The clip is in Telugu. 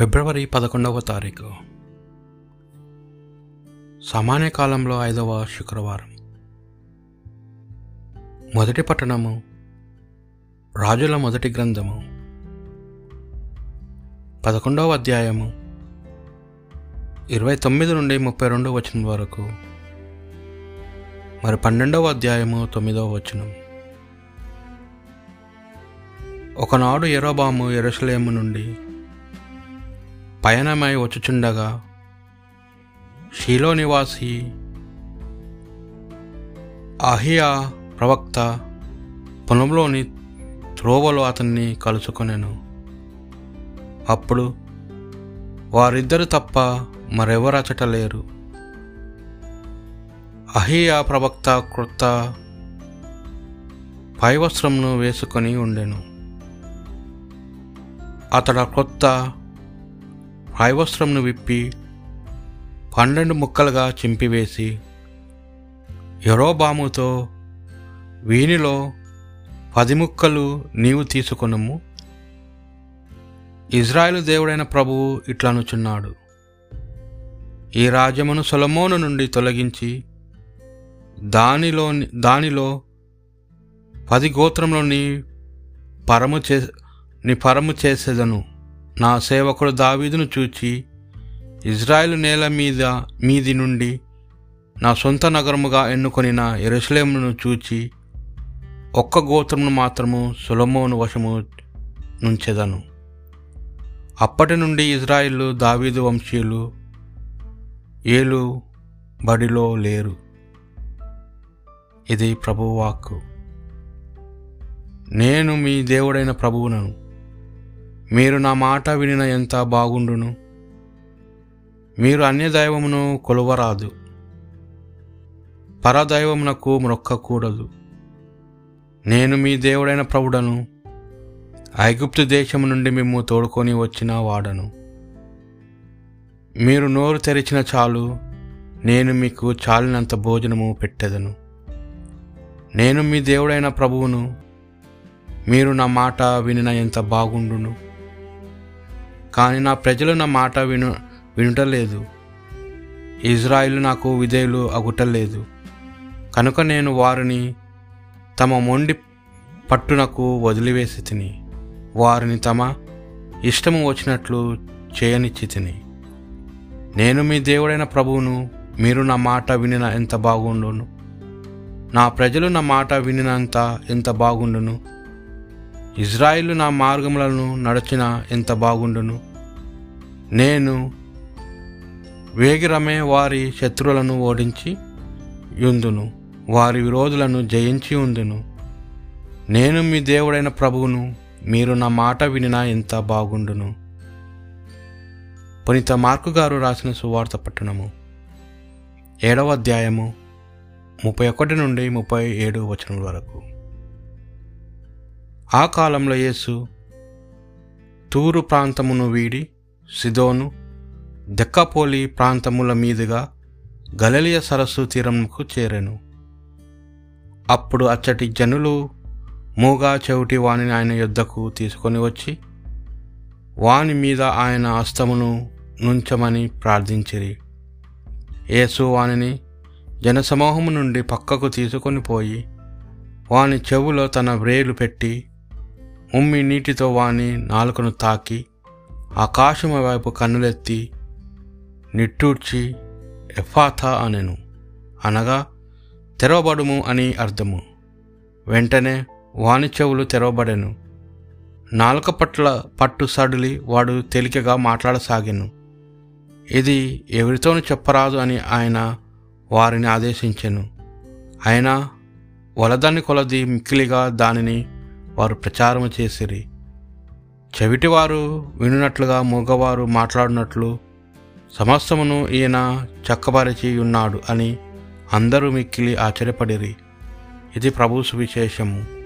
ఫిబ్రవరి పదకొండవ తారీఖు. సామాన్య కాలంలో ఐదవ శుక్రవారం. మొదటి పట్టణము రాజుల మొదటి గ్రంథము. పదకొండవ అధ్యాయము ఇరవై తొమ్మిది నుండి ముప్పై రెండు వచనం వరకు. మరి పన్నెండవ అధ్యాయము తొమ్మిదవ వచనం. ఒకనాడు ఎరోబాము ఎరుసలేము నుండి పయనమై వచ్చుచుండగా షీలో నివాసి అహియా ప్రవక్త పొలంలోని త్రోవలో అతన్ని కలుసుకొనెను. అప్పుడు వారిద్దరు తప్ప మరెవరచట లేరు అహియా ప్రవక్త క్రొత్త పైవస్త్రంను వేసుకొని ఉండెను. అతడ క్రొత్త పైవస్త్రంను విప్పి పన్నెండు ముక్కలుగా చింపివేసి ఎరోబాముతో వీనిలో పది ముక్కలు నీవు తీసుకొనము. ఇజ్రాయెలు దేవుడైన ప్రభువు ఇట్లనుచున్నాడు. ఈ రాజ్యమును సొలమోను నుండి తొలగించి దానిలో దానిలో పది గోత్రంలోని పరము చే నీ పరము చేసేదను. నా సేవకుడు దావీదును చూచి ఇజ్రాయెల్ నేల మీద మీది నుండి నా సొంత నగరముగా ఎన్నుకొనిన ఎరుసలేమును చూచి ఒక్క గోత్రమును మాత్రము సులమోను వశము నుంచెదను. అప్పటి నుండి ఇజ్రాయిల్ దావీదు వంశీయులు ఏలు బడిలో లేరు. ఇది ప్రభువాక్కు నేను మీ దేవుడైన ప్రభువునను. మీరు నా మాట వినిన ఎంత బాగుండును? మీరు అన్యదైవమును కొలువరాదు. పరదైవమునకు మొక్కకూడదు నేను మీ దేవుడైన ప్రభుడను ఐగుప్తు దేశము నుండి మేము తోడుకొని వచ్చిన వాడను. మీరు నోరు తెరిచిన చాలు నేను మీకు చాలినంత భోజనము పెట్టెదను. నేను మీ దేవుడైన ప్రభువును మీరు నా మాట వినిన ఎంత బాగుండును? కానీ నా ప్రజలు నా మాట విను వినుటలేదు. ఇజ్రాయిల్ నాకు విధేయులు అగుటలేదు. కనుక నేను వారిని తమ మొండి పట్టునకు వదిలివేసి తిని వారిని తమ ఇష్టము వచ్చినట్లు చేయనిచ్చి తిని నేను మీ దేవుడైన ప్రభువును మీరు నా మాట వినిన ఎంత బాగుండును? నా ప్రజలు నా మాట వినినంత ఎంత బాగుండును? ఇజ్రాయిల్ నా మార్గములను నడిచిన ఎంత బాగుండును? నేను వేగిరమే వారి శత్రువులను ఓడించి యుందును వారి విరోధులను జయించి ఉందును. నేను మీ దేవుడైన ప్రభువును మీరు నా మాట వినినా ఎంత బాగుండును? పునీత మార్కు గారు రాసిన సువార్త పట్టణము. ఏడవ అధ్యాయము ముప్పై ఒకటి నుండి ముప్పై ఏడు వచనం వరకు. ఆ కాలంలో యేసు తూరు ప్రాంతమును వీడి సిదోను దెక్కపోలి ప్రాంతముల మీదుగా గలలియ సరస్సు తీరంకు చేరెను. అప్పుడు అచ్చటి జనులు మూగా చెవిటి వాణిని ఆయన యుద్ధకు తీసుకొని వచ్చి వాని మీద ఆయన హస్తమును నుంచమని ప్రార్థించిరి. యేసు వానిని జనసమూహము నుండి పక్కకు తీసుకొని పోయి వాని చెవులో తన వ్రేలు పెట్టి ఉమ్మి నీటితో వాని నాలుకను తాకి ఆకాశం వైపు కన్నులెత్తి నిట్టూర్చి ఎఫాథా అనెను. అనగా తెరవబడుము అని అర్థము. వెంటనే వాని చెవులు తెరవబడెను. నాలుక పట్ల పట్టు సడిలి వాడు తేలికగా మాట్లాడసాగాను. ఇది ఎవరితోనూ చెప్పరాదు అని ఆయన వారిని ఆదేశించెను. అయినా వలదాన్ని కొలది మిక్కిలిగా దానిని వారు ప్రచారం చేసిరి. చెవిటివారు వినున్నట్లుగా మూగవారు మాట్లాడినట్లు సమస్తమును ఈయన చక్కబరిచి ఉన్నాడు అని అందరూ మిక్కిలి ఆశ్చర్యపడిరి. ఇది ప్రభు సువిశేషము.